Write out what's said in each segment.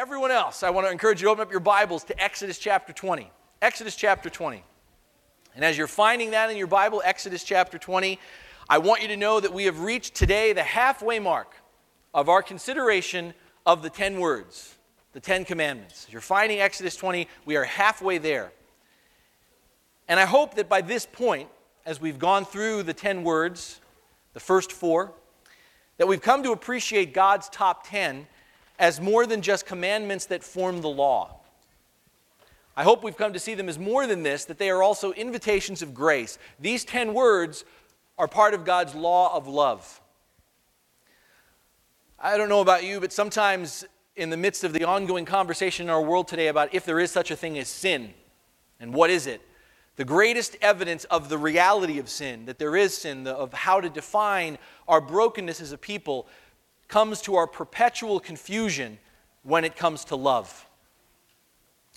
everyone else, I want to encourage you to open up your Bibles to Exodus chapter 20. Exodus chapter 20. And as you're finding that in your Bible, Exodus chapter 20, I want you to know that we have reached today the halfway mark of our consideration of the 10 words, the 10 commandments. As you're finding Exodus 20, we are halfway there. And I hope that by this point, as we've gone through the 10 words, the first four, that we've come to appreciate God's top 10 as more than just commandments that form the law. I hope we've come to see them as more than this, that they are also invitations of grace. These 10 words are part of God's law of love. I don't know about you, but sometimes in the midst of the ongoing conversation in our world today about if there is such a thing as sin and what is it, the greatest evidence of the reality of sin, that there is sin, the, of how to define our brokenness as a people, comes to our perpetual confusion when it comes to love.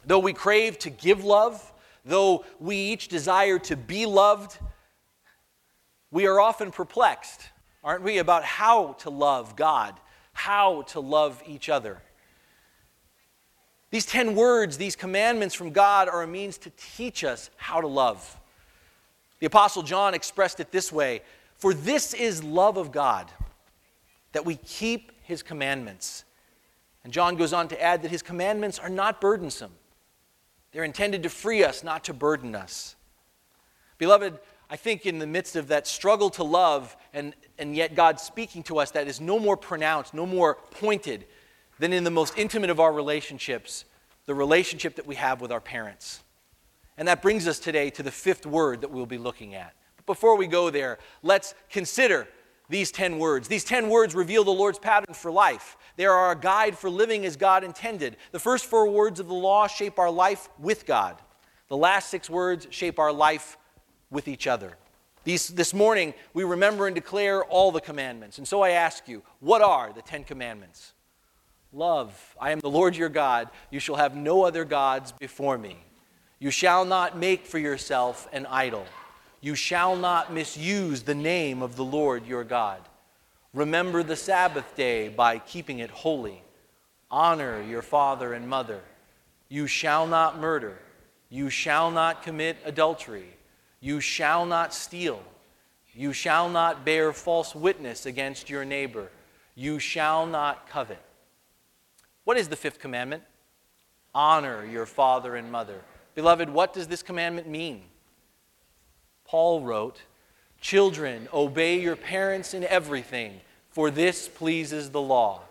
Though we crave to give love, though we each desire to be loved, we are often perplexed, aren't we, about how to love God, how to love each other. These 10 words, these commandments from God, are a means to teach us how to love. The Apostle John expressed it this way For this is love of God, that we keep his commandments. And John goes on to add that his commandments are not burdensome. They're intended to free us, not to burden us. Beloved, I think in the midst of that struggle to love, and, and yet God speaking to us that is no more pronounced, no more pointed than in the most intimate of our relationships, the relationship that we have with our parents. And that brings us today to the fifth word that we'll be looking at. But before we go there, let's consider these 10 words. These 10 words reveal the Lord's pattern for life. They are our guide for living as God intended. The first four words of the law shape our life with God. The last six words shape our life with each other. These, this morning, we remember and declare all the commandments. And so I ask you, what are the Ten Commandments? Love. I am the Lord your God. You shall have no other gods before me. You shall not make for yourself an idol. You shall not misuse the name of the Lord your God. Remember the Sabbath day by keeping it holy. Honor your father and mother. You shall not murder. You shall not commit adultery. You shall not steal. You shall not bear false witness against your neighbor. You shall not covet. What is the fifth commandment? Honor your father and mother. Beloved, what does this commandment mean? Paul wrote, Children, obey your parents in everything, for this pleases the law.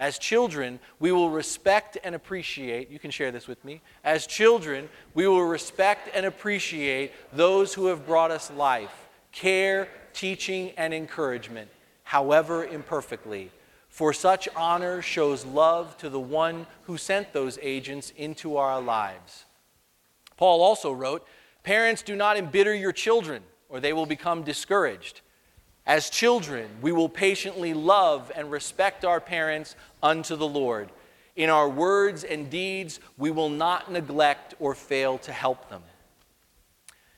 As children, we will respect and appreciate, you can share this with me. As children, we will respect and appreciate those who have brought us life, care, teaching, and encouragement, however imperfectly. For such honor shows love to the one who sent those agents into our lives. Paul also wrote, Parents, do not embitter your children, or they will become discouraged. As children, we will patiently love and respect our parents unto the Lord. In our words and deeds, we will not neglect or fail to help them.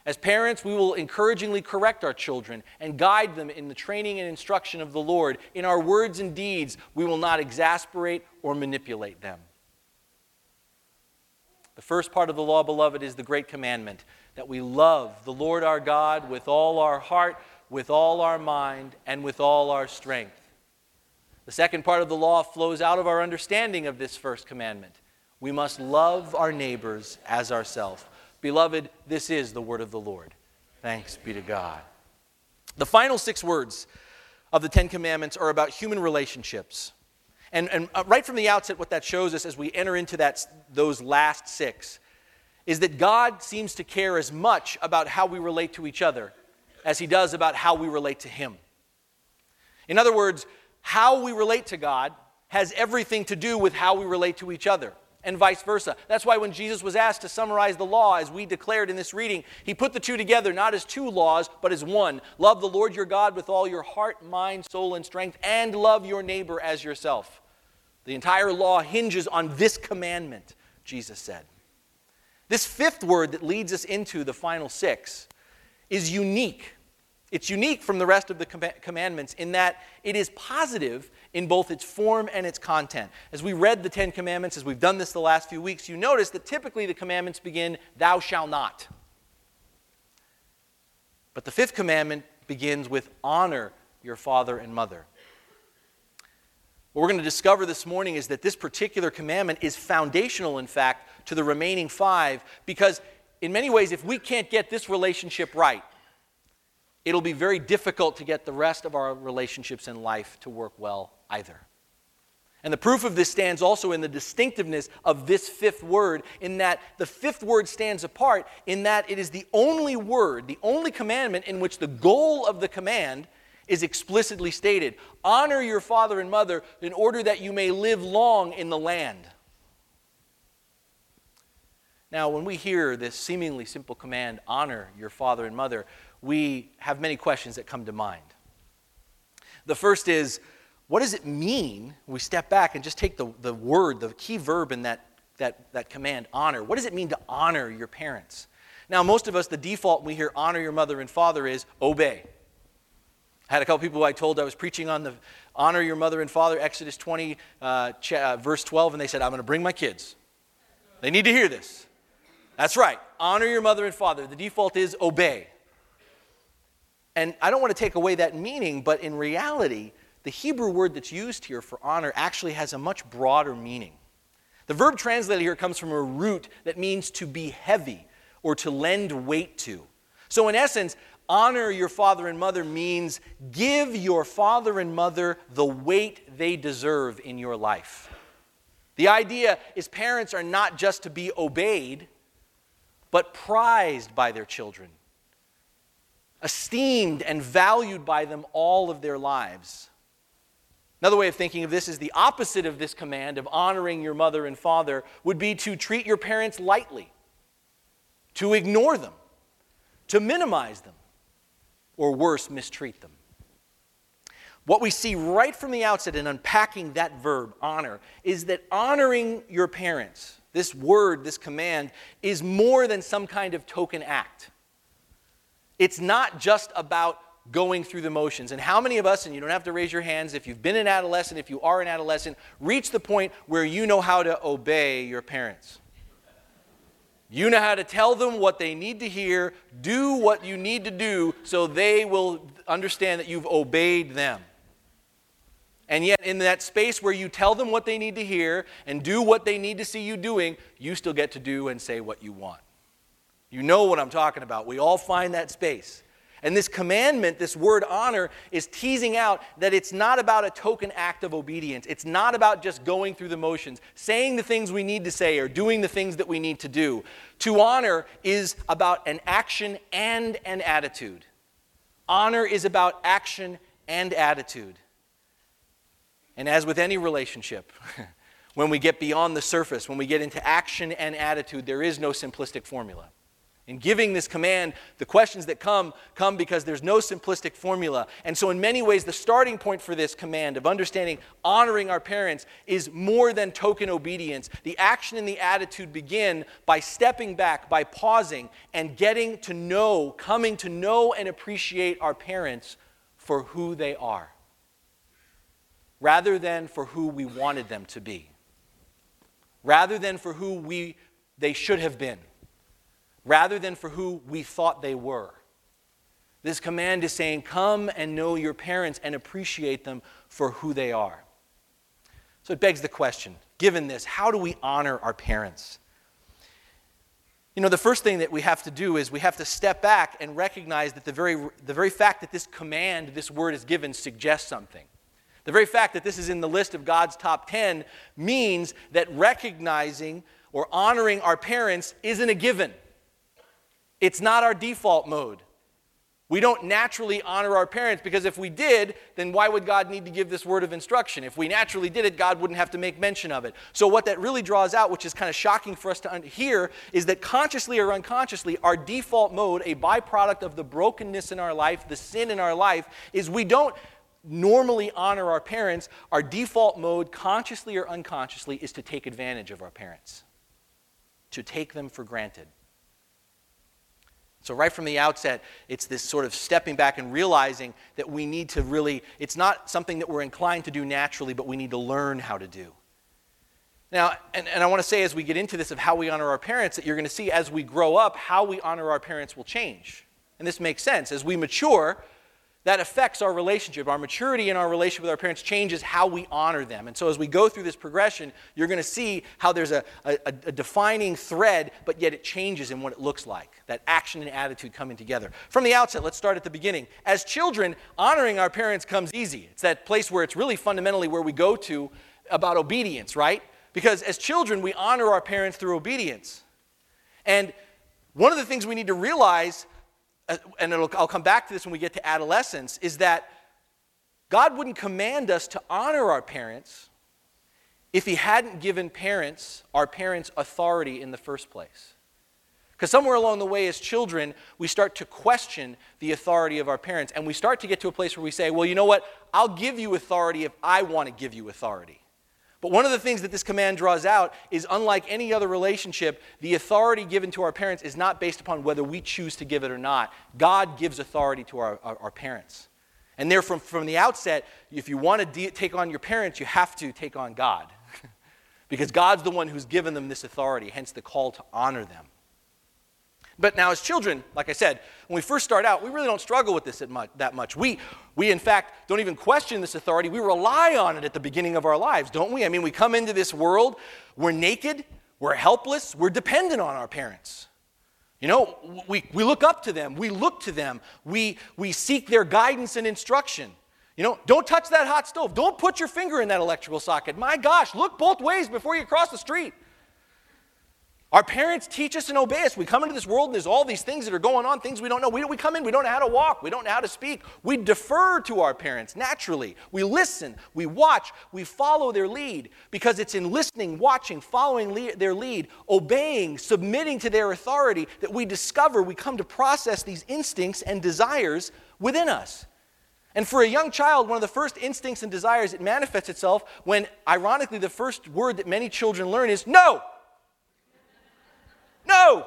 As parents, we will encouragingly correct our children and guide them in the training and instruction of the Lord. In our words and deeds, we will not exasperate or manipulate them. The first part of the law, beloved, is the great commandment that we love the Lord our God with all our heart, with all our mind, and with all our strength. The second part of the law flows out of our understanding of this first commandment. We must love our neighbors as ourselves. Beloved, this is the word of the Lord. Thanks be to God. The final six words of the Ten Commandments are about human relationships. And, and uh, right from the outset, what that shows us as we enter into that, those last six is that God seems to care as much about how we relate to each other as he does about how we relate to him. In other words, how we relate to God has everything to do with how we relate to each other, and vice versa. That's why when Jesus was asked to summarize the law, as we declared in this reading, he put the two together not as two laws, but as one. Love the Lord your God with all your heart, mind, soul, and strength, and love your neighbor as yourself. The entire law hinges on this commandment, Jesus said. This fifth word that leads us into the final six is unique It's unique from the rest of the com- commandments in that it is positive in both its form and its content. As we read the Ten Commandments, as we've done this the last few weeks, you notice that typically the commandments begin, Thou shalt not. But the fifth commandment begins with, Honor your father and mother. What we're going to discover this morning is that this particular commandment is foundational, in fact, to the remaining five, because in many ways, if we can't get this relationship right, it'll be very difficult to get the rest of our relationships in life to work well either. And the proof of this stands also in the distinctiveness of this fifth word, in that the fifth word stands apart, in that it is the only word, the only commandment in which the goal of the command is explicitly stated Honor your father and mother in order that you may live long in the land. Now, when we hear this seemingly simple command, honor your father and mother, we have many questions that come to mind. The first is, what does it mean? We step back and just take the, the word, the key verb in that, that, that command, honor. What does it mean to honor your parents? Now, most of us, the default when we hear honor your mother and father is obey. I had a couple people who I told I was preaching on the honor your mother and father, Exodus 20, uh, ch- uh, verse 12, and they said, I'm going to bring my kids. They need to hear this. That's right. Honor your mother and father. The default is obey. And I don't want to take away that meaning, but in reality, the Hebrew word that's used here for honor actually has a much broader meaning. The verb translated here comes from a root that means to be heavy or to lend weight to. So, in essence, honor your father and mother means give your father and mother the weight they deserve in your life. The idea is parents are not just to be obeyed, but prized by their children esteemed and valued by them all of their lives. Another way of thinking of this is the opposite of this command of honoring your mother and father would be to treat your parents lightly, to ignore them, to minimize them, or worse, mistreat them. What we see right from the outset in unpacking that verb, honor, is that honoring your parents, this word, this command, is more than some kind of token act. It's not just about going through the motions. And how many of us, and you don't have to raise your hands if you've been an adolescent, if you are an adolescent, reach the point where you know how to obey your parents? You know how to tell them what they need to hear, do what you need to do so they will understand that you've obeyed them. And yet, in that space where you tell them what they need to hear and do what they need to see you doing, you still get to do and say what you want. You know what I'm talking about. We all find that space. And this commandment, this word honor, is teasing out that it's not about a token act of obedience. It's not about just going through the motions, saying the things we need to say, or doing the things that we need to do. To honor is about an action and an attitude. Honor is about action and attitude. And as with any relationship, when we get beyond the surface, when we get into action and attitude, there is no simplistic formula. In giving this command, the questions that come come because there's no simplistic formula. And so, in many ways, the starting point for this command of understanding honoring our parents is more than token obedience. The action and the attitude begin by stepping back, by pausing, and getting to know, coming to know and appreciate our parents for who they are, rather than for who we wanted them to be, rather than for who we, they should have been rather than for who we thought they were. This command is saying, Come and know your parents and appreciate them for who they are. So it begs the question given this, how do we honor our parents? You know, the first thing that we have to do is we have to step back and recognize that the very, the very fact that this command, this word is given, suggests something. The very fact that this is in the list of God's top 10 means that recognizing or honoring our parents isn't a given. It's not our default mode. We don't naturally honor our parents because if we did, then why would God need to give this word of instruction? If we naturally did it, God wouldn't have to make mention of it. So, what that really draws out, which is kind of shocking for us to hear, is that consciously or unconsciously, our default mode, a byproduct of the brokenness in our life, the sin in our life, is we don't normally honor our parents. Our default mode, consciously or unconsciously, is to take advantage of our parents, to take them for granted. So, right from the outset, it's this sort of stepping back and realizing that we need to really, it's not something that we're inclined to do naturally, but we need to learn how to do. Now, and, and I want to say as we get into this of how we honor our parents, that you're going to see as we grow up, how we honor our parents will change. And this makes sense. As we mature, that affects our relationship. Our maturity in our relationship with our parents changes how we honor them. And so, as we go through this progression, you're going to see how there's a, a, a, defining thread, but yet it changes in what it looks like that action and attitude coming together. From the outset, let's start at the beginning. As children, honoring our parents comes easy. It's that place where it's really fundamentally where we go to about obedience, right? Because as children, we honor our parents through obedience. And one of the things we need to realize Uh, and I'll come back to this when we get to adolescence, is that God wouldn't command us to honor our parents if He hadn't given parents, our parents, authority in the first place. Because somewhere along the way, as children, we start to question the authority of our parents, and we start to get to a place where we say, well, you know what? I'll give you authority if I want to give you authority. But one of the things that this command draws out is unlike any other relationship, the authority given to our parents is not based upon whether we choose to give it or not. God gives authority to our, our, our parents. And therefore, from the outset, if you want to de- take on your parents, you have to take on God. because God's the one who's given them this authority, hence the call to honor them. But now, as children, like I said, when we first start out, we really don't struggle with this that much. We, we, in fact, don't even question this authority. We rely on it at the beginning of our lives, don't we? I mean, we come into this world, we're naked, we're helpless, we're dependent on our parents. You know, we, we look up to them, we look to them, we, we seek their guidance and instruction. You know, don't touch that hot stove. Don't put your finger in that electrical socket. My gosh, look both ways before you cross the street. Our parents teach us and obey us. We come into this world and there's all these things that are going on, things we don't know. We, we come in, we don't know how to walk, we don't know how to speak. We defer to our parents naturally. We listen, we watch, we follow their lead because it's in listening, watching, following lead, their lead, obeying, submitting to their authority that we discover we come to process these instincts and desires within us. And for a young child, one of the first instincts and desires, it manifests itself when, ironically, the first word that many children learn is no. No!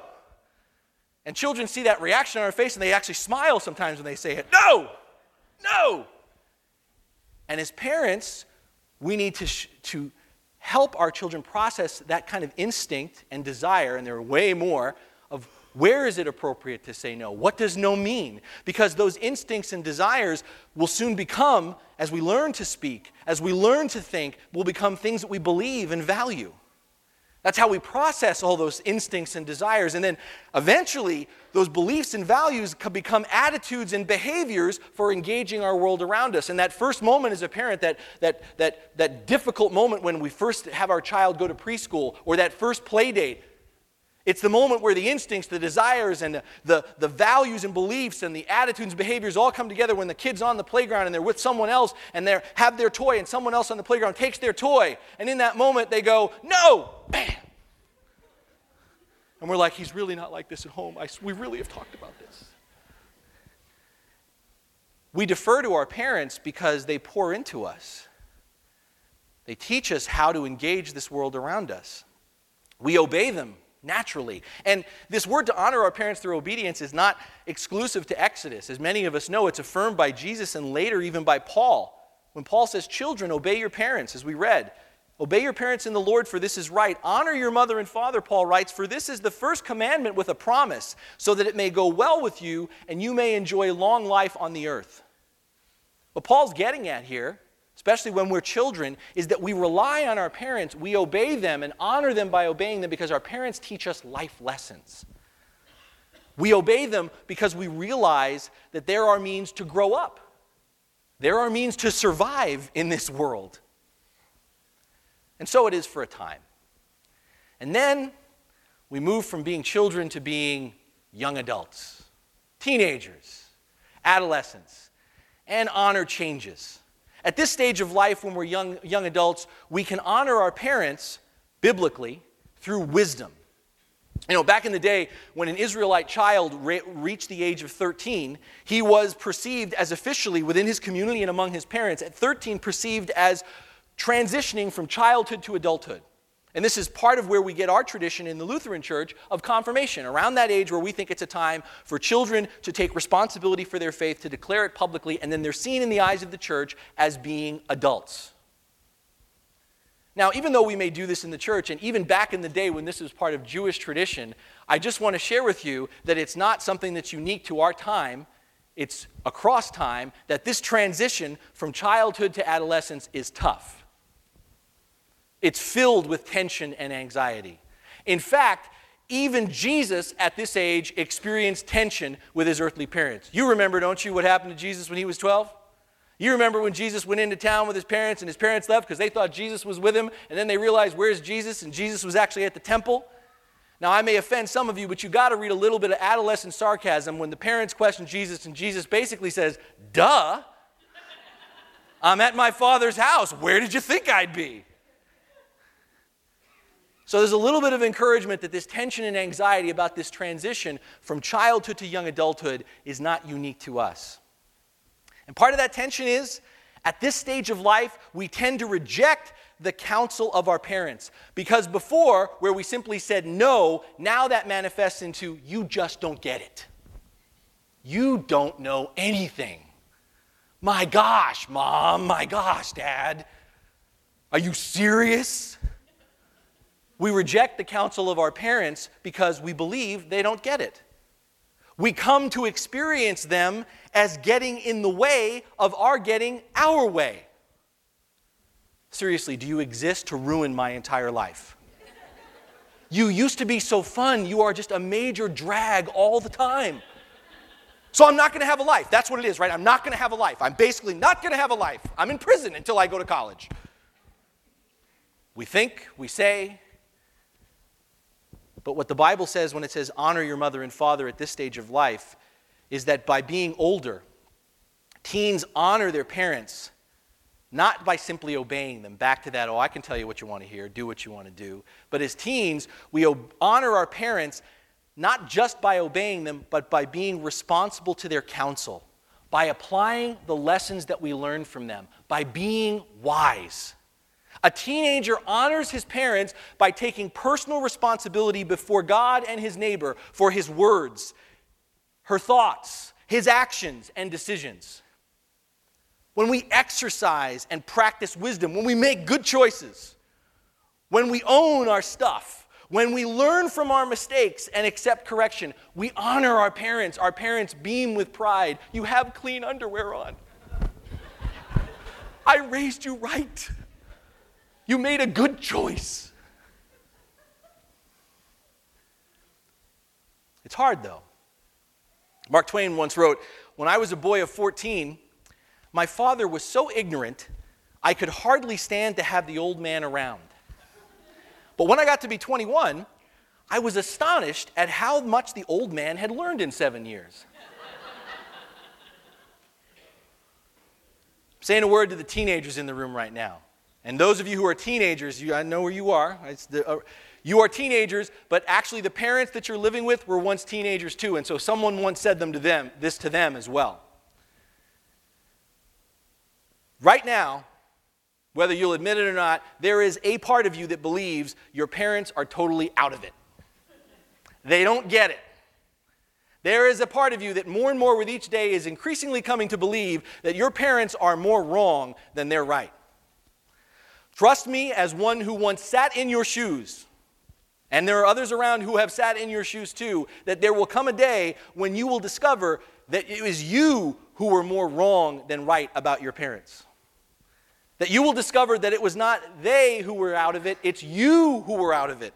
And children see that reaction on our face and they actually smile sometimes when they say it. No! No! And as parents, we need to, sh- to help our children process that kind of instinct and desire, and there are way more, of where is it appropriate to say no? What does no mean? Because those instincts and desires will soon become, as we learn to speak, as we learn to think, will become things that we believe and value. That's how we process all those instincts and desires. And then eventually, those beliefs and values become attitudes and behaviors for engaging our world around us. And that first moment as a parent, that, that, that, that difficult moment when we first have our child go to preschool or that first play date, it's the moment where the instincts, the desires, and the, the, the, values and beliefs and the attitudes and behaviors all come together when the kid's on the playground and they're with someone else and they have their toy and someone else on the playground takes their toy. And in that moment, they go, No! Bam! And we're like, He's really not like this at home. I, we really have talked about this. We defer to our parents because they pour into us, they teach us how to engage this world around us. We obey them naturally. And this word to honor our parents through obedience is not exclusive to Exodus. As many of us know, it's affirmed by Jesus and later even by Paul. When Paul says, Children, obey your parents, as we read, obey your parents in the Lord, for this is right. Honor your mother and father, Paul writes, for this is the first commandment with a promise, so that it may go well with you and you may enjoy long life on the earth. What Paul's getting at here especially when we're children, is that we rely on our parents, we obey them and honor them by obeying them because our parents teach us life lessons. We obey them because we realize that there are our means to grow up. There are our means to survive in this world. And so it is for a time. And then we move from being children to being young adults, teenagers, adolescents, and honor changes. At this stage of life, when we're young, young adults, we can honor our parents biblically through wisdom. You know, back in the day, when an Israelite child re- reached the age of 13, he was perceived as officially within his community and among his parents, at 13, perceived as transitioning from childhood to adulthood. And this is part of where we get our tradition in the Lutheran Church of confirmation, around that age where we think it's a time for children to take responsibility for their faith, to declare it publicly, and then they're seen in the eyes of the church as being adults. Now, even though we may do this in the church, and even back in the day when this was part of Jewish tradition, I just want to share with you that it's not something that's unique to our time. It's across time that this transition from childhood to adolescence is tough. It's filled with tension and anxiety. In fact, even Jesus at this age experienced tension with his earthly parents. You remember, don't you, what happened to Jesus when he was 12? You remember when Jesus went into town with his parents and his parents left because they thought Jesus was with him, and then they realized, where's Jesus? And Jesus was actually at the temple. Now, I may offend some of you, but you got to read a little bit of adolescent sarcasm when the parents question Jesus, and Jesus basically says, Duh, I'm at my father's house. Where did you think I'd be? So there's a little bit of encouragement that this tension and anxiety about this transition from childhood to young adulthood is not unique to us. And part of that tension is at this stage of life, we tend to reject the counsel of our parents. Because before, where we simply said no, now that manifests into you just don't get it. You don't know anything. My gosh, mom, my gosh, dad. Are you serious? We reject the counsel of our parents because we believe they don't get it. We come to experience them as getting in the way of our getting our way. Seriously, do you exist to ruin my entire life? You used to be so fun, you are just a major drag all the time. So I'm not going to have a life. That's what it is, right? I'm not going to have a life. I'm basically not going to have a life. I'm in prison until I go to college. We think, we say, but what the Bible says when it says honor your mother and father at this stage of life is that by being older, teens honor their parents not by simply obeying them. Back to that, oh, I can tell you what you want to hear, do what you want to do. But as teens, we honor our parents not just by obeying them, but by being responsible to their counsel, by applying the lessons that we learn from them, by being wise. A teenager honors his parents by taking personal responsibility before God and his neighbor for his words, her thoughts, his actions, and decisions. When we exercise and practice wisdom, when we make good choices, when we own our stuff, when we learn from our mistakes and accept correction, we honor our parents. Our parents beam with pride. You have clean underwear on. I raised you right. You made a good choice. It's hard, though. Mark Twain once wrote When I was a boy of 14, my father was so ignorant, I could hardly stand to have the old man around. But when I got to be 21, I was astonished at how much the old man had learned in seven years. Saying a word to the teenagers in the room right now. And those of you who are teenagers, you, I know where you are. The, uh, you are teenagers, but actually the parents that you're living with were once teenagers too. And so someone once said them to them, this to them as well. Right now, whether you'll admit it or not, there is a part of you that believes your parents are totally out of it. They don't get it. There is a part of you that more and more with each day is increasingly coming to believe that your parents are more wrong than they're right. Trust me as one who once sat in your shoes, and there are others around who have sat in your shoes too, that there will come a day when you will discover that it was you who were more wrong than right about your parents. That you will discover that it was not they who were out of it, it's you who were out of it.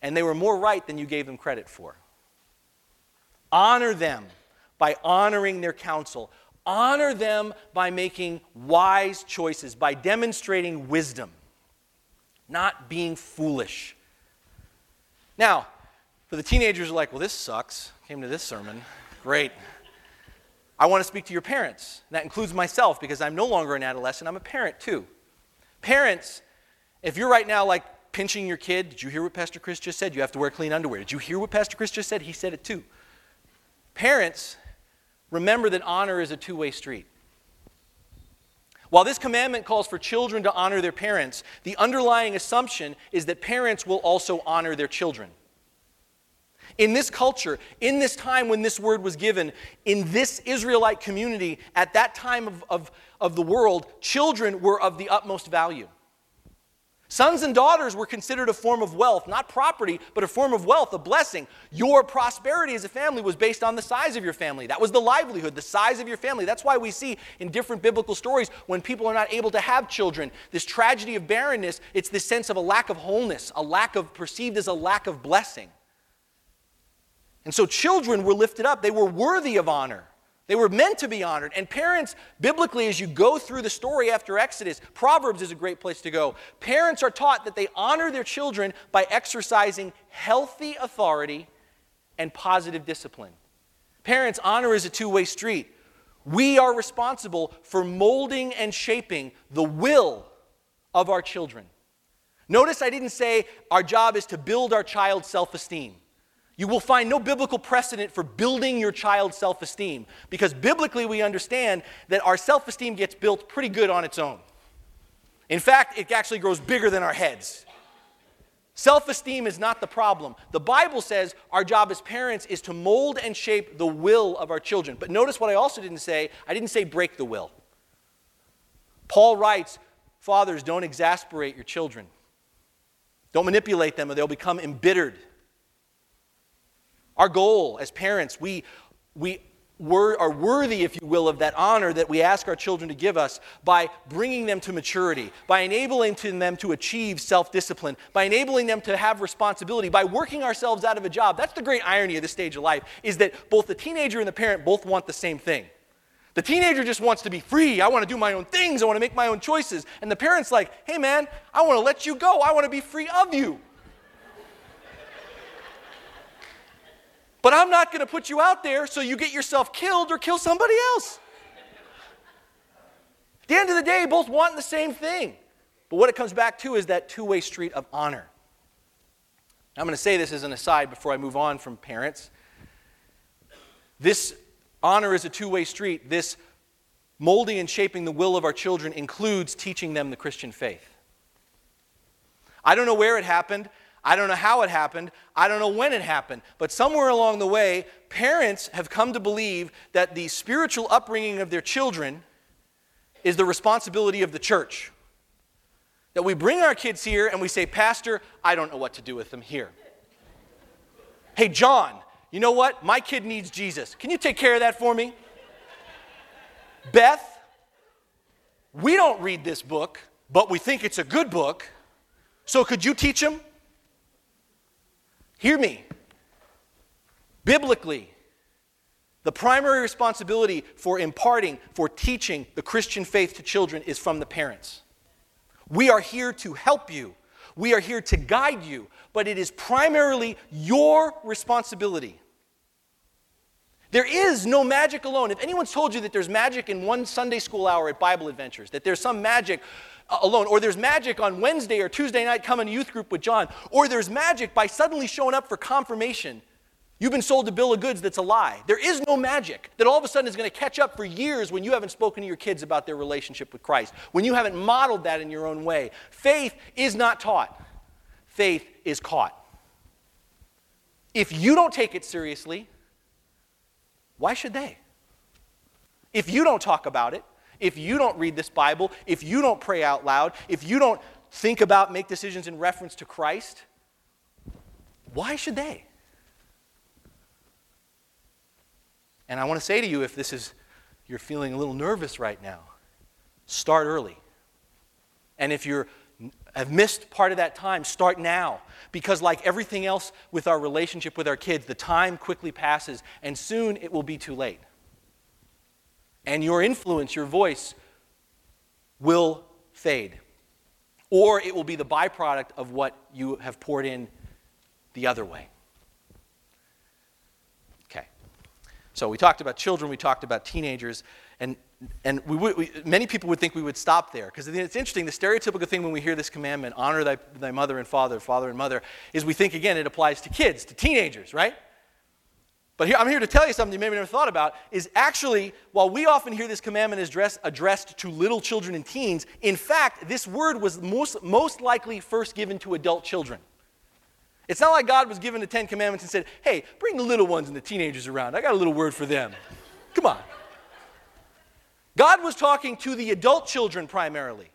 And they were more right than you gave them credit for. Honor them by honoring their counsel. Honor them by making wise choices, by demonstrating wisdom, not being foolish. Now, for the teenagers are like, well, this sucks, came to this sermon, great. I want to speak to your parents. That includes myself because I'm no longer an adolescent, I'm a parent too. Parents, if you're right now like pinching your kid, did you hear what Pastor Chris just said? You have to wear clean underwear. Did you hear what Pastor Chris just said? He said it too. Parents, remember that honor is a two way street. While this commandment calls for children to honor their parents, the underlying assumption is that parents will also honor their children. In this culture, in this time when this word was given, in this Israelite community, at that time of, of, of the world, children were of the utmost value. Sons and daughters were considered a form of wealth, not property, but a form of wealth, a blessing. Your prosperity as a family was based on the size of your family. That was the livelihood, the size of your family. That's why we see in different biblical stories when people are not able to have children, this tragedy of barrenness, it's this sense of a lack of wholeness, a lack of perceived as a lack of blessing. And so children were lifted up, they were worthy of honor. They were meant to be honored. And parents, biblically, as you go through the story after Exodus, Proverbs is a great place to go. Parents are taught that they honor their children by exercising healthy authority and positive discipline. Parents, honor is a two way street. We are responsible for molding and shaping the will of our children. Notice I didn't say our job is to build our child's self esteem. You will find no biblical precedent for building your child's self esteem because biblically we understand that our self esteem gets built pretty good on its own. In fact, it actually grows bigger than our heads. Self esteem is not the problem. The Bible says our job as parents is to mold and shape the will of our children. But notice what I also didn't say I didn't say break the will. Paul writes, Fathers, don't exasperate your children, don't manipulate them, or they'll become embittered. Our goal as parents, we, we are worthy, if you will, of that honor that we ask our children to give us by bringing them to maturity, by enabling them to achieve self discipline, by enabling them to have responsibility, by working ourselves out of a job. That's the great irony of this stage of life, is that both the teenager and the parent both want the same thing. The teenager just wants to be free. I want to do my own things. I want to make my own choices. And the parent's like, hey man, I want to let you go. I want to be free of you. But I'm not going to put you out there so you get yourself killed or kill somebody else. At the end of the day, both want the same thing. But what it comes back to is that two way street of honor. I'm going to say this as an aside before I move on from parents. This honor is a two way street. This molding and shaping the will of our children includes teaching them the Christian faith. I don't know where it happened. I don't know how it happened. I don't know when it happened. But somewhere along the way, parents have come to believe that the spiritual upbringing of their children is the responsibility of the church. That we bring our kids here and we say, Pastor, I don't know what to do with them here. Hey, John, you know what? My kid needs Jesus. Can you take care of that for me? Beth, we don't read this book, but we think it's a good book. So could you teach him? Hear me. Biblically, the primary responsibility for imparting, for teaching the Christian faith to children is from the parents. We are here to help you, we are here to guide you, but it is primarily your responsibility. There is no magic alone. If anyone's told you that there's magic in one Sunday school hour at Bible Adventures, that there's some magic alone, or there's magic on Wednesday or Tuesday night coming to youth group with John, or there's magic by suddenly showing up for confirmation. You've been sold a bill of goods that's a lie. There is no magic that all of a sudden is going to catch up for years when you haven't spoken to your kids about their relationship with Christ, when you haven't modeled that in your own way. Faith is not taught, faith is caught. If you don't take it seriously, why should they? If you don't talk about it, if you don't read this Bible, if you don't pray out loud, if you don't think about, make decisions in reference to Christ, why should they? And I want to say to you, if this is, you're feeling a little nervous right now, start early. And if you have missed part of that time, start now. Because, like everything else with our relationship with our kids, the time quickly passes, and soon it will be too late and your influence, your voice, will fade. Or it will be the byproduct of what you have poured in the other way. Okay. So we talked about children, we talked about teenagers, and, and we, we, many people would think we would stop there. Because it's interesting, the stereotypical thing when we hear this commandment, honor thy, thy mother and father, father and mother, is we think, again, it applies to kids, to teenagers, right? But here, I'm here to tell you something you maybe never thought about is actually, while we often hear this commandment address, addressed to little children and teens, in fact, this word was most, most likely first given to adult children. It's not like God was given the Ten Commandments and said, hey, bring the little ones and the teenagers around. I got a little word for them. Come on. God was talking to the adult children primarily.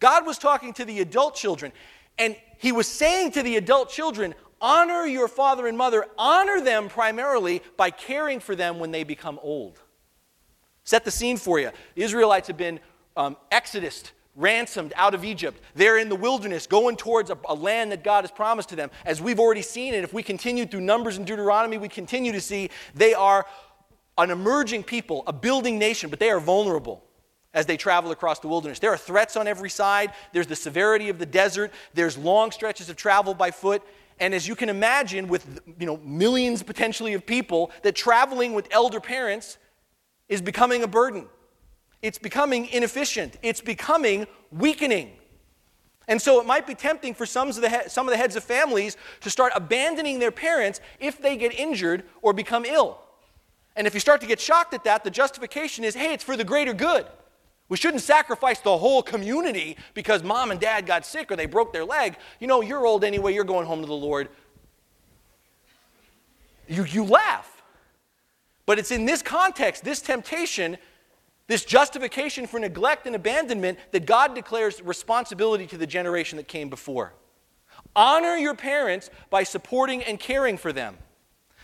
God was talking to the adult children. And he was saying to the adult children, honor your father and mother, honor them primarily by caring for them when they become old. Set the scene for you. The Israelites have been um, exodus, ransomed out of Egypt. They're in the wilderness, going towards a, a, land that God has promised to them. As we've already seen, and if we continue through Numbers and Deuteronomy, we continue to see they are an emerging people, a building nation, but they are vulnerable as they travel across the wilderness. There are threats on every side. There's the severity of the desert. There's long stretches of travel by foot. And as you can imagine, with you know, millions potentially of people, that traveling with elder parents is becoming a burden. It's becoming inefficient. It's becoming weakening. And so it might be tempting for some of, the he- some of the heads of families to start abandoning their parents if they get injured or become ill. And if you start to get shocked at that, the justification is hey, it's for the greater good. We shouldn't sacrifice the whole community because mom and dad got sick or they broke their leg. You know, you're old anyway, you're going home to the Lord. You, you laugh. But it's in this context, this temptation, this justification for neglect and abandonment, that God declares responsibility to the generation that came before. Honor your parents by supporting and caring for them.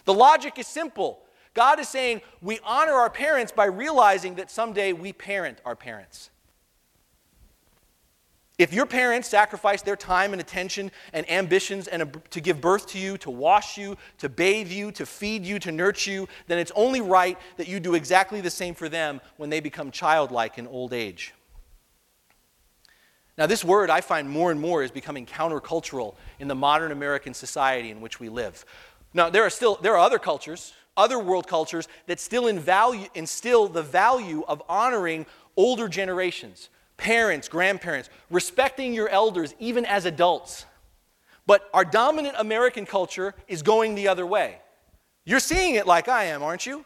The logic is simple God is saying we honor our parents by realizing that someday we parent our parents. If your parents sacrifice their time and attention and ambitions and a, to give birth to you, to wash you, to bathe you, to feed you, to nurture you, then it's only right that you do exactly the same for them when they become childlike in old age. Now, this word I find more and more is becoming countercultural in the modern American society in which we live. Now, there are still there are other cultures other world cultures that still instill the value of honoring older generations, parents, grandparents, respecting your elders even as adults. But our dominant American culture is going the other way. You're seeing it like I am, aren't you?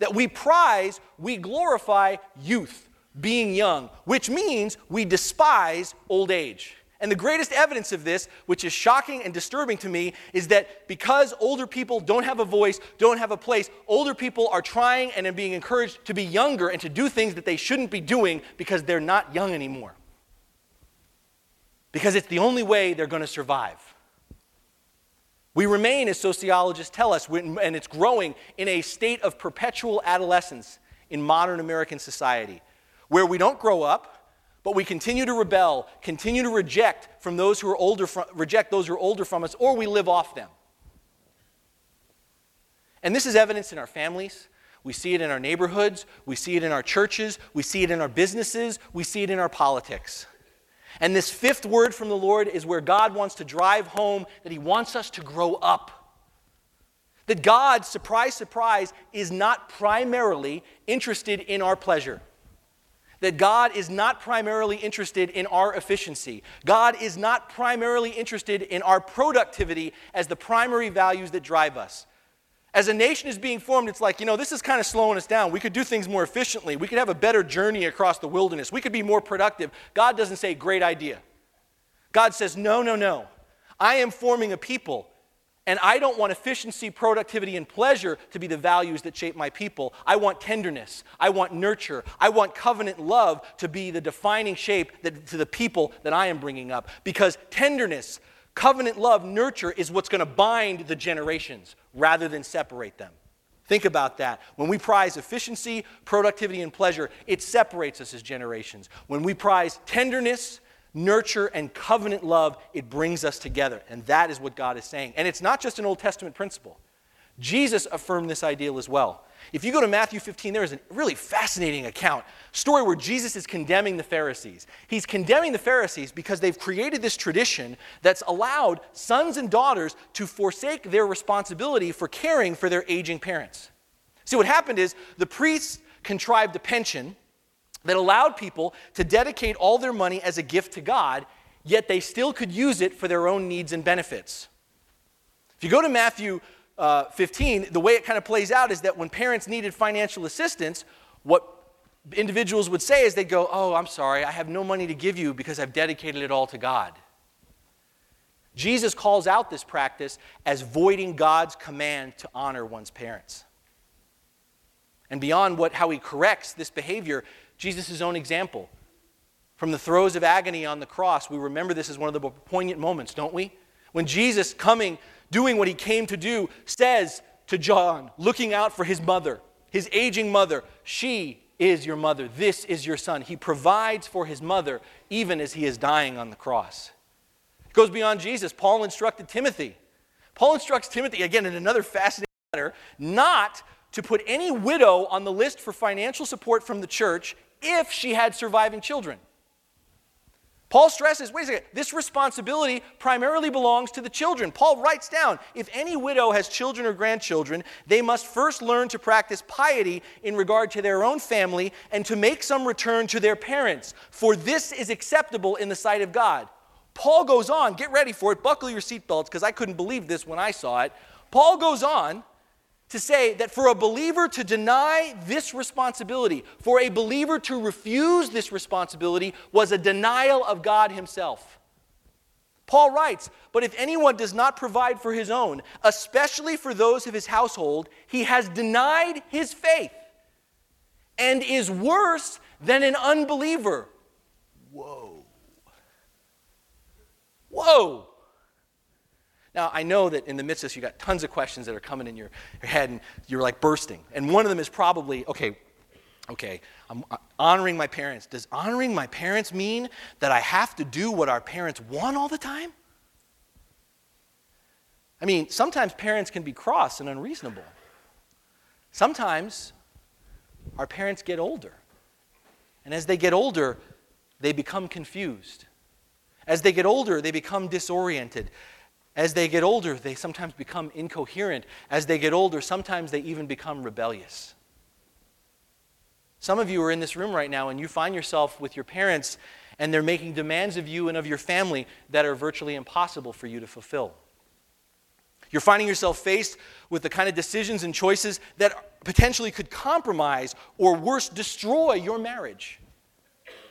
That we prize, we glorify youth, being young, which means we despise old age. And the greatest evidence of this, which is shocking and disturbing to me, is that because older people don't have a voice, don't have a place, older people are trying and are being encouraged to be younger and to do things that they shouldn't be doing because they're not young anymore. Because it's the only way they're going to survive. We remain, as sociologists tell us, and it's growing, in a state of perpetual adolescence in modern American society, where we don't grow up, but we continue to rebel, continue to reject from those who are older from, reject those who are older from us, or we live off them. And this is evidence in our families. We see it in our neighborhoods. We see it in our churches. We see it in our businesses. We see it in our politics. And this fifth word from the Lord is where God wants to drive home that He wants us to grow up. That God, surprise, surprise, is not primarily interested in our pleasure that God is not primarily interested in our efficiency. God is not primarily interested in our productivity as the primary values that drive us. As a nation is being formed, it's like, you know, this is kind of slowing us down. We could do things more efficiently. We could have a better journey across the wilderness. We could be more productive. God doesn't say, great idea. God says, no, no, no. I am forming a people and I don't want efficiency, productivity, and pleasure to be the values that shape my people. I want tenderness. I want nurture. I want covenant love to be the defining shape that, to the people that I am bringing up. Because tenderness, covenant love, nurture is what's going to bind the generations rather than separate them. Think about that. When we prize efficiency, productivity, and pleasure, it separates us as generations. When we prize tenderness, nurture, and covenant love, it brings us together. And that is what God is saying. And it's not just an Old Testament principle. Jesus affirmed this ideal as well. If you go to Matthew 15, there is a really fascinating account, story where Jesus is condemning the Pharisees. He's condemning the Pharisees because they've created this tradition that's allowed sons and daughters to forsake their responsibility for caring for their aging parents. See, what happened is the priests contrived a pension that allowed people to dedicate all their money as a gift to God, yet they still could use it for their own needs and benefits. If you go to Matthew uh, 15, the way it kind of plays out is that when parents needed financial assistance, what individuals would say is they'd go, Oh, I'm sorry, I have no money to give you because I've dedicated it all to God. Jesus calls out this practice as voiding God's command to honor one's parents. And beyond what, how he corrects this behavior, Jesus' own example. From the throes of agony on the cross, we remember this as one of the poignant moments, don't we? When Jesus, coming, doing what he came to do, says to John, looking out for his mother, his aging mother, She is your mother. This is your son. He provides for his mother even as he is dying on the cross. It goes beyond Jesus. Paul instructed Timothy. Paul instructs Timothy, again, in another fascinating letter, not to put any widow on the list for financial support from the church if she had surviving children. Paul stresses wait a second, this responsibility primarily belongs to the children. Paul writes down if any widow has children or grandchildren, they must first learn to practice piety in regard to their own family and to make some return to their parents, for this is acceptable in the sight of God. Paul goes on, get ready for it, buckle your seatbelts, because I couldn't believe this when I saw it. Paul goes on to say that for a believer to deny this responsibility, for a believer to refuse this responsibility, was a denial of God Himself. Paul writes, But if anyone does not provide for his own, especially for those of his household, he has denied his faith and is worse than an unbeliever. Whoa. Whoa. Now, I know that in the midst of this, you've got tons of questions that are coming in your, your head and you're like bursting. And one of them is probably, okay, okay, I'm uh, honoring my parents. Does honoring my parents mean that I have to do what our parents want all the time? I mean, sometimes parents can be cross and unreasonable. Sometimes our parents get older. And as they get older, they become confused. As they get older, they become disoriented. As they get older, they sometimes become incoherent. As they get older, sometimes they even become rebellious. Some of you are in this room right now and you find yourself with your parents and they're making demands of you and of your family that are virtually impossible for you to fulfill. You're finding yourself faced with the kind of decisions and choices that potentially could compromise or worse, destroy your marriage,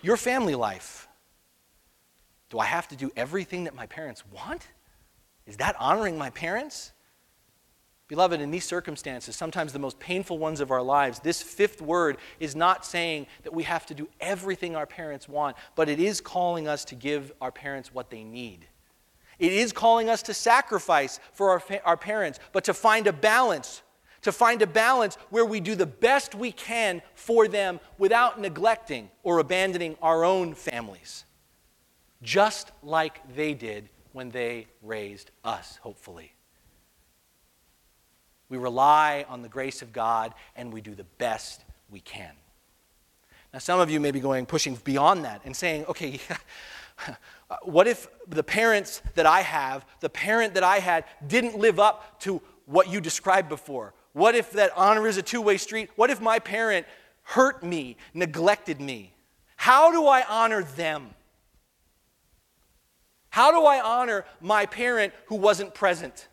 your family life. Do I have to do everything that my parents want? Is that honoring my parents? Beloved, in these circumstances, sometimes the most painful ones of our lives, this fifth word is not saying that we have to do everything our parents want, but it is calling us to give our parents what they need. It is calling us to sacrifice for our, our parents, but to find a balance, to find a balance where we do the best we can for them without neglecting or abandoning our own families, just like they did when they raised us, hopefully. We rely on the grace of God and we do the best we can. Now, some of you may be going, pushing beyond that and saying, okay, what if the parents that I have, the parent that I had, didn't live up to what you described before? What if that honor is a two way street? What if my parent hurt me, neglected me? How do I honor them? How do I honor my parent who wasn't present?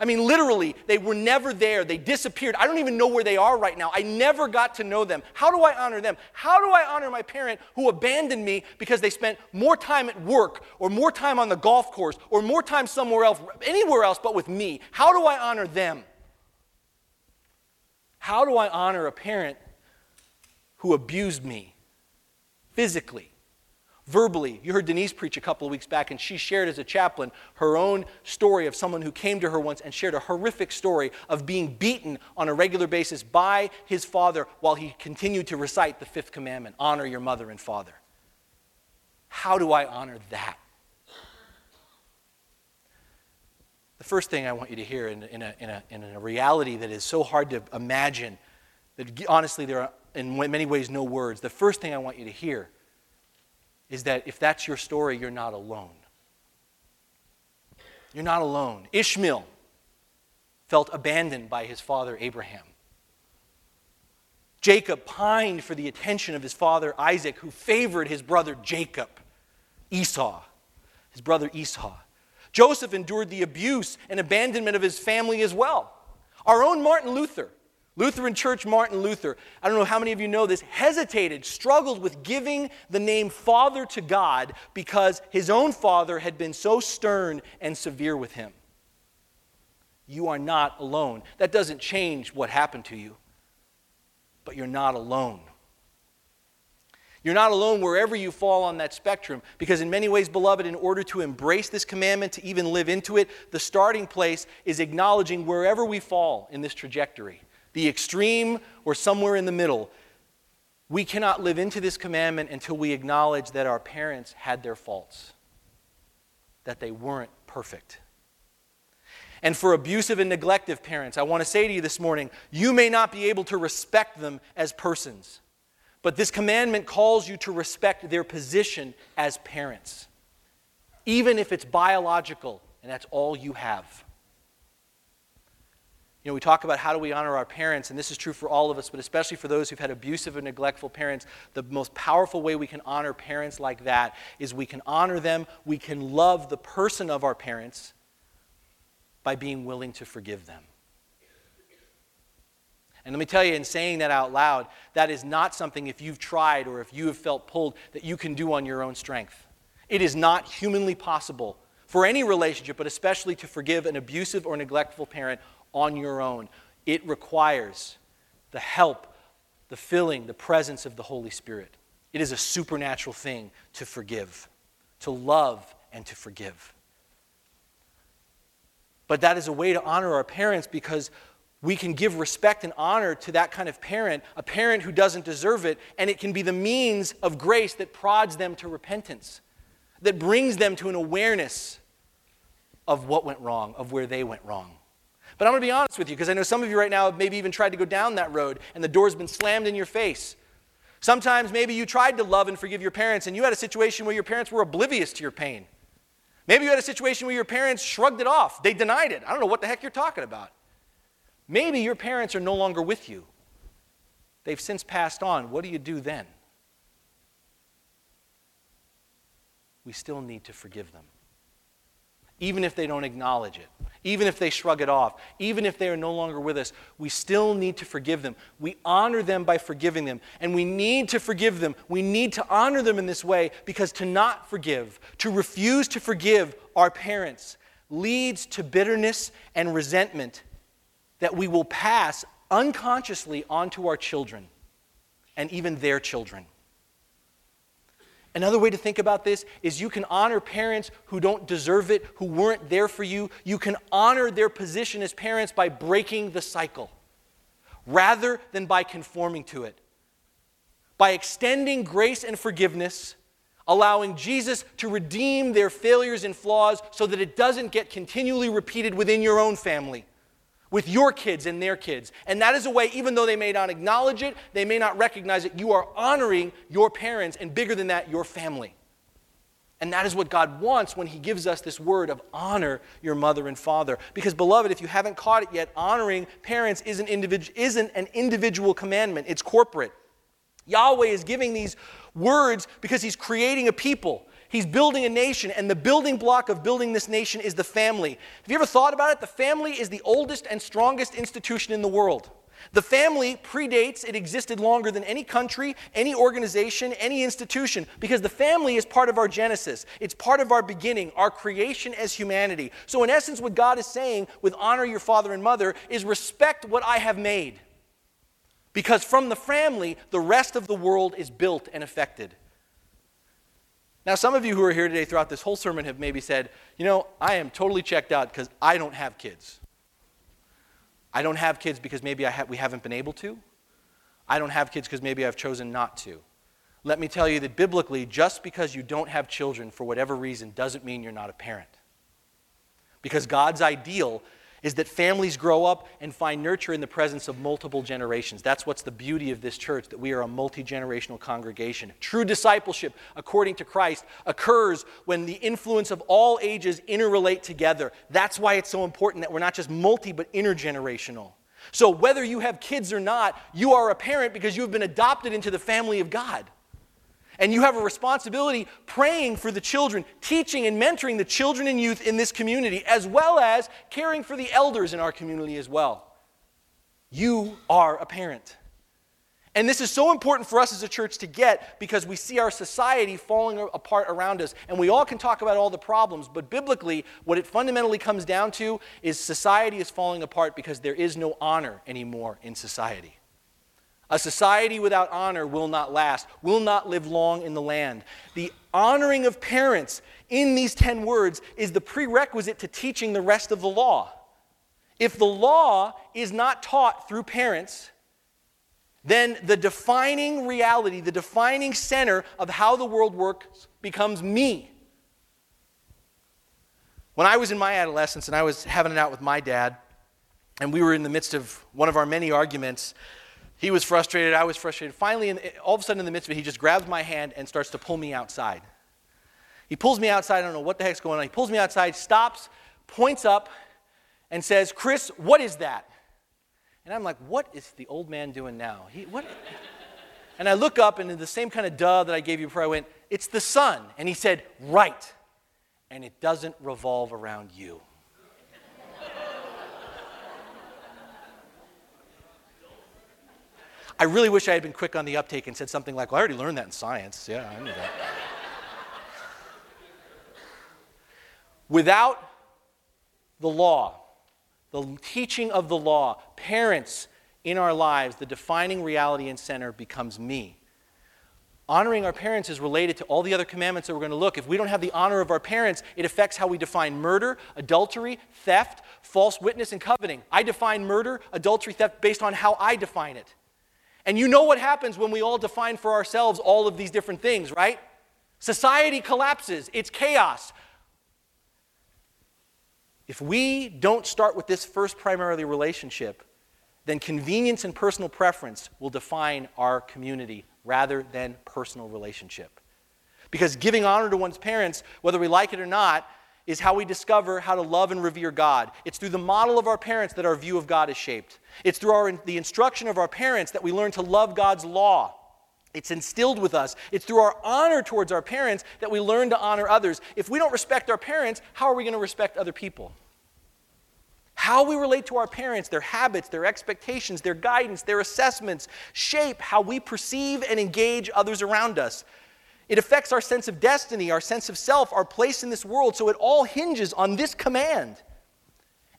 I mean, literally, they were never there. They disappeared. I don't even know where they are right now. I never got to know them. How do I honor them? How do I honor my parent who abandoned me because they spent more time at work or more time on the golf course or more time somewhere else, anywhere else but with me? How do I honor them? How do I honor a parent who abused me physically, verbally. You heard Denise preach a couple of weeks back, and she shared as a chaplain her own story of someone who came to her once and shared a horrific story of being beaten on a regular basis by his father while he continued to recite the fifth commandment honor your mother and father. How do I honor that? The first thing I want you to hear in, in, a, in, a, in a reality that is so hard to imagine, that honestly, there are in many ways no words. The first thing I want you to hear is that if that's your story, you're not alone. You're not alone. Ishmael felt abandoned by his father Abraham. Jacob pined for the attention of his father Isaac, who favored his brother Jacob, Esau, his brother Esau. Joseph endured the abuse and abandonment of his family as well. Our own Martin Luther, Lutheran Church Martin Luther, I don't know how many of you know this, hesitated, struggled with giving the name Father to God because his own father had been so stern and severe with him. You are not alone. That doesn't change what happened to you, but you're not alone. You're not alone wherever you fall on that spectrum, because in many ways, beloved, in order to embrace this commandment, to even live into it, the starting place is acknowledging wherever we fall in this trajectory, the extreme or somewhere in the middle. We cannot live into this commandment until we acknowledge that our parents had their faults, that they weren't perfect. And for abusive and neglective parents, I want to say to you this morning you may not be able to respect them as persons. But this commandment calls you to respect their position as parents, even if it's biological and that's all you have. You know, we talk about how do we honor our parents, and this is true for all of us, but especially for those who've had abusive and neglectful parents. The most powerful way we can honor parents like that is we can honor them, we can love the person of our parents by being willing to forgive them. And let me tell you, in saying that out loud, that is not something, if you've tried or if you have felt pulled, that you can do on your own strength. It is not humanly possible for any relationship, but especially to forgive an abusive or neglectful parent on your own. It requires the help, the filling, the presence of the Holy Spirit. It is a supernatural thing to forgive, to love, and to forgive. But that is a way to honor our parents because we can give respect and honor to that kind of parent, a parent who doesn't deserve it, and it can be the means of grace that prods them to repentance, that brings them to an awareness of what went wrong, of where they went wrong. But I'm going to be honest with you because I know some of you right now have maybe even tried to go down that road and the door's been slammed in your face. Sometimes maybe you tried to love and forgive your parents and you had a situation where your parents were oblivious to your pain. Maybe you had a situation where your parents shrugged it off, they denied it. I don't know what the heck you're talking about. Maybe your parents are no longer with you. They've since passed on. What do you do then? We still need to forgive them. Even if they don't acknowledge it, even if they shrug it off, even if they are no longer with us, we still need to forgive them. We honor them by forgiving them, and we need to forgive them. We need to honor them in this way because to not forgive, to refuse to forgive our parents, leads to bitterness and resentment that we will pass unconsciously onto our children and even their children. Another way to think about this is you can honor parents who don't deserve it, who weren't there for you. You can honor their position as parents by breaking the cycle rather than by conforming to it. By extending grace and forgiveness, allowing Jesus to redeem their failures and flaws so that it doesn't get continually repeated within your own family with your kids and their kids. And that is a way, even though they may not acknowledge it, they may not recognize it, you are honoring your parents and bigger than that, your family. And that is what God wants when He gives us this word of honor your mother and father. Because, beloved, if you haven't caught it yet, honoring parents isn't, individu- isn't an individual commandment, it's corporate. Yahweh is giving these words because He's creating a people. He's building a nation, and the building block of building this nation is the family. Have you ever thought about it? The family is the oldest and strongest institution in the world. The family predates, it existed longer than any country, any organization, any institution, because the family is part of our genesis. It's part of our beginning, our creation as humanity. So, in essence, what God is saying with honor your father and mother is respect what I have made. Because from the family, the rest of the world is built and affected. Now, some of you who are here today throughout this whole sermon have maybe said, you know, I am totally checked out because I don't have kids. I don't have kids because maybe I ha- we haven't been able to. I don't have kids because maybe I've chosen not to. Let me tell you that biblically, just because you don't have children for whatever reason doesn't mean you're not a parent. Because God's ideal is that families grow up and find nurture in the presence of multiple generations. That's what's the beauty of this church, that we are a multi generational congregation. True discipleship, according to Christ, occurs when the influence of all ages interrelate together. That's why it's so important that we're not just multi, but intergenerational. So, whether you have kids or not, you are a parent because you have been adopted into the family of God. And you have a responsibility praying for the children, teaching and mentoring the children and youth in this community, as well as caring for the elders in our community as well. You are a parent. And this is so important for us as a church to get because we see our society falling apart around us. And we all can talk about all the problems, but biblically, what it fundamentally comes down to is society is falling apart because there is no honor anymore in society. A society without honor will not last, will not live long in the land. The honoring of parents in these 10 words is the prerequisite to teaching the rest of the law. If the law is not taught through parents, then the defining reality, the defining center of how the world works becomes me. When I was in my adolescence and I was having it out with my dad, and we were in the midst of one of our many arguments, he was frustrated, I was frustrated. Finally, in, all of a sudden, in the midst of it, he just grabs my hand and starts to pull me outside. He pulls me outside, I don't know what the heck's going on. He pulls me outside, stops, points up, and says, Chris, what is that? And I'm like, what is the old man doing now? He, what? and I look up, and in the same kind of duh that I gave you before, I went, it's the sun. And he said, right. And it doesn't revolve around you. I really wish I had been quick on the uptake and said something like, well, I already learned that in science. Yeah, I knew that. Without the law, the teaching of the law, parents in our lives, the defining reality and center becomes me. Honoring our parents is related to all the other commandments that we're going to look. If we don't have the honor of our parents, it affects how we define murder, adultery, theft, false witness, and coveting. I define murder, adultery, theft based on how I define it. And you know what happens when we all define for ourselves all of these different things, right? Society collapses, it's chaos. If we don't start with this first primarily relationship, then convenience and personal preference will define our community rather than personal relationship. Because giving honor to one's parents, whether we like it or not, is how we discover how to love and revere God. It's through the model of our parents that our view of God is shaped. It's through our, the instruction of our parents that we learn to love God's law. It's instilled with us. It's through our honor towards our parents that we learn to honor others. If we don't respect our parents, how are we going to respect other people? How we relate to our parents, their habits, their expectations, their guidance, their assessments shape how we perceive and engage others around us. It affects our sense of destiny, our sense of self, our place in this world. So it all hinges on this command.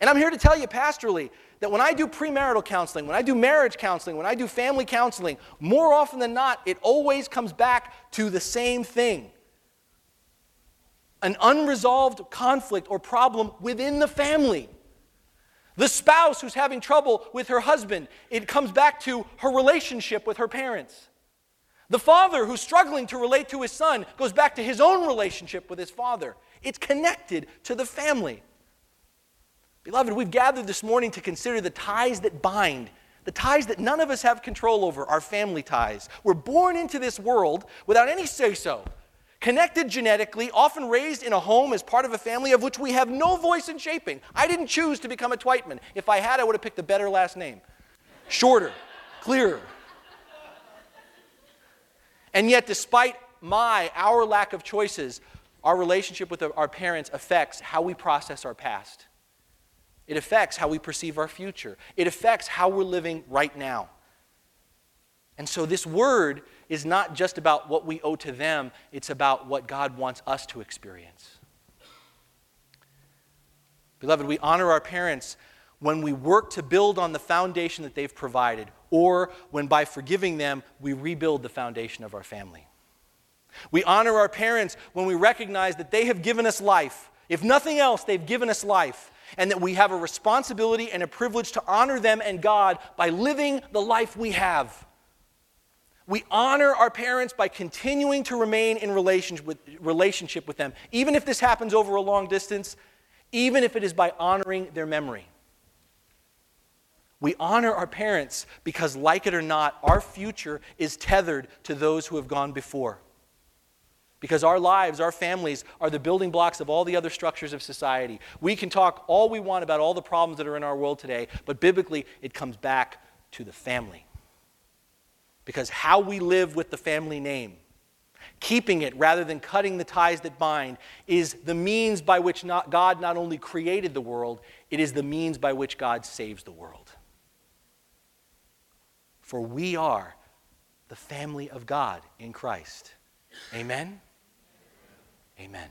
And I'm here to tell you pastorally that when I do premarital counseling, when I do marriage counseling, when I do family counseling, more often than not, it always comes back to the same thing an unresolved conflict or problem within the family. The spouse who's having trouble with her husband, it comes back to her relationship with her parents. The father who's struggling to relate to his son goes back to his own relationship with his father. It's connected to the family. Beloved, we've gathered this morning to consider the ties that bind, the ties that none of us have control over, our family ties. We're born into this world without any say so, connected genetically, often raised in a home as part of a family of which we have no voice in shaping. I didn't choose to become a Twightman. If I had, I would have picked a better last name shorter, clearer. And yet, despite my, our lack of choices, our relationship with our parents affects how we process our past. It affects how we perceive our future. It affects how we're living right now. And so, this word is not just about what we owe to them, it's about what God wants us to experience. Beloved, we honor our parents when we work to build on the foundation that they've provided, or when by forgiving them, we rebuild the foundation of our family. We honor our parents when we recognize that they have given us life. If nothing else, they've given us life, and that we have a responsibility and a privilege to honor them and God by living the life we have. We honor our parents by continuing to remain in relationship with, them, even if this happens over a long distance, even if it is by honoring their memory. We honor our parents because, like it or not, our future is tethered to those who have gone before. Because our lives, our families, are the building blocks of all the other structures of society. We can talk all we want about all the problems that are in our world today, but biblically, it comes back to the family. Because how we live with the family name, keeping it rather than cutting the ties that bind, is the means by which not, God not only created the world, it is the means by which God saves the world. For we are the family of God in Christ. Amen? Amen.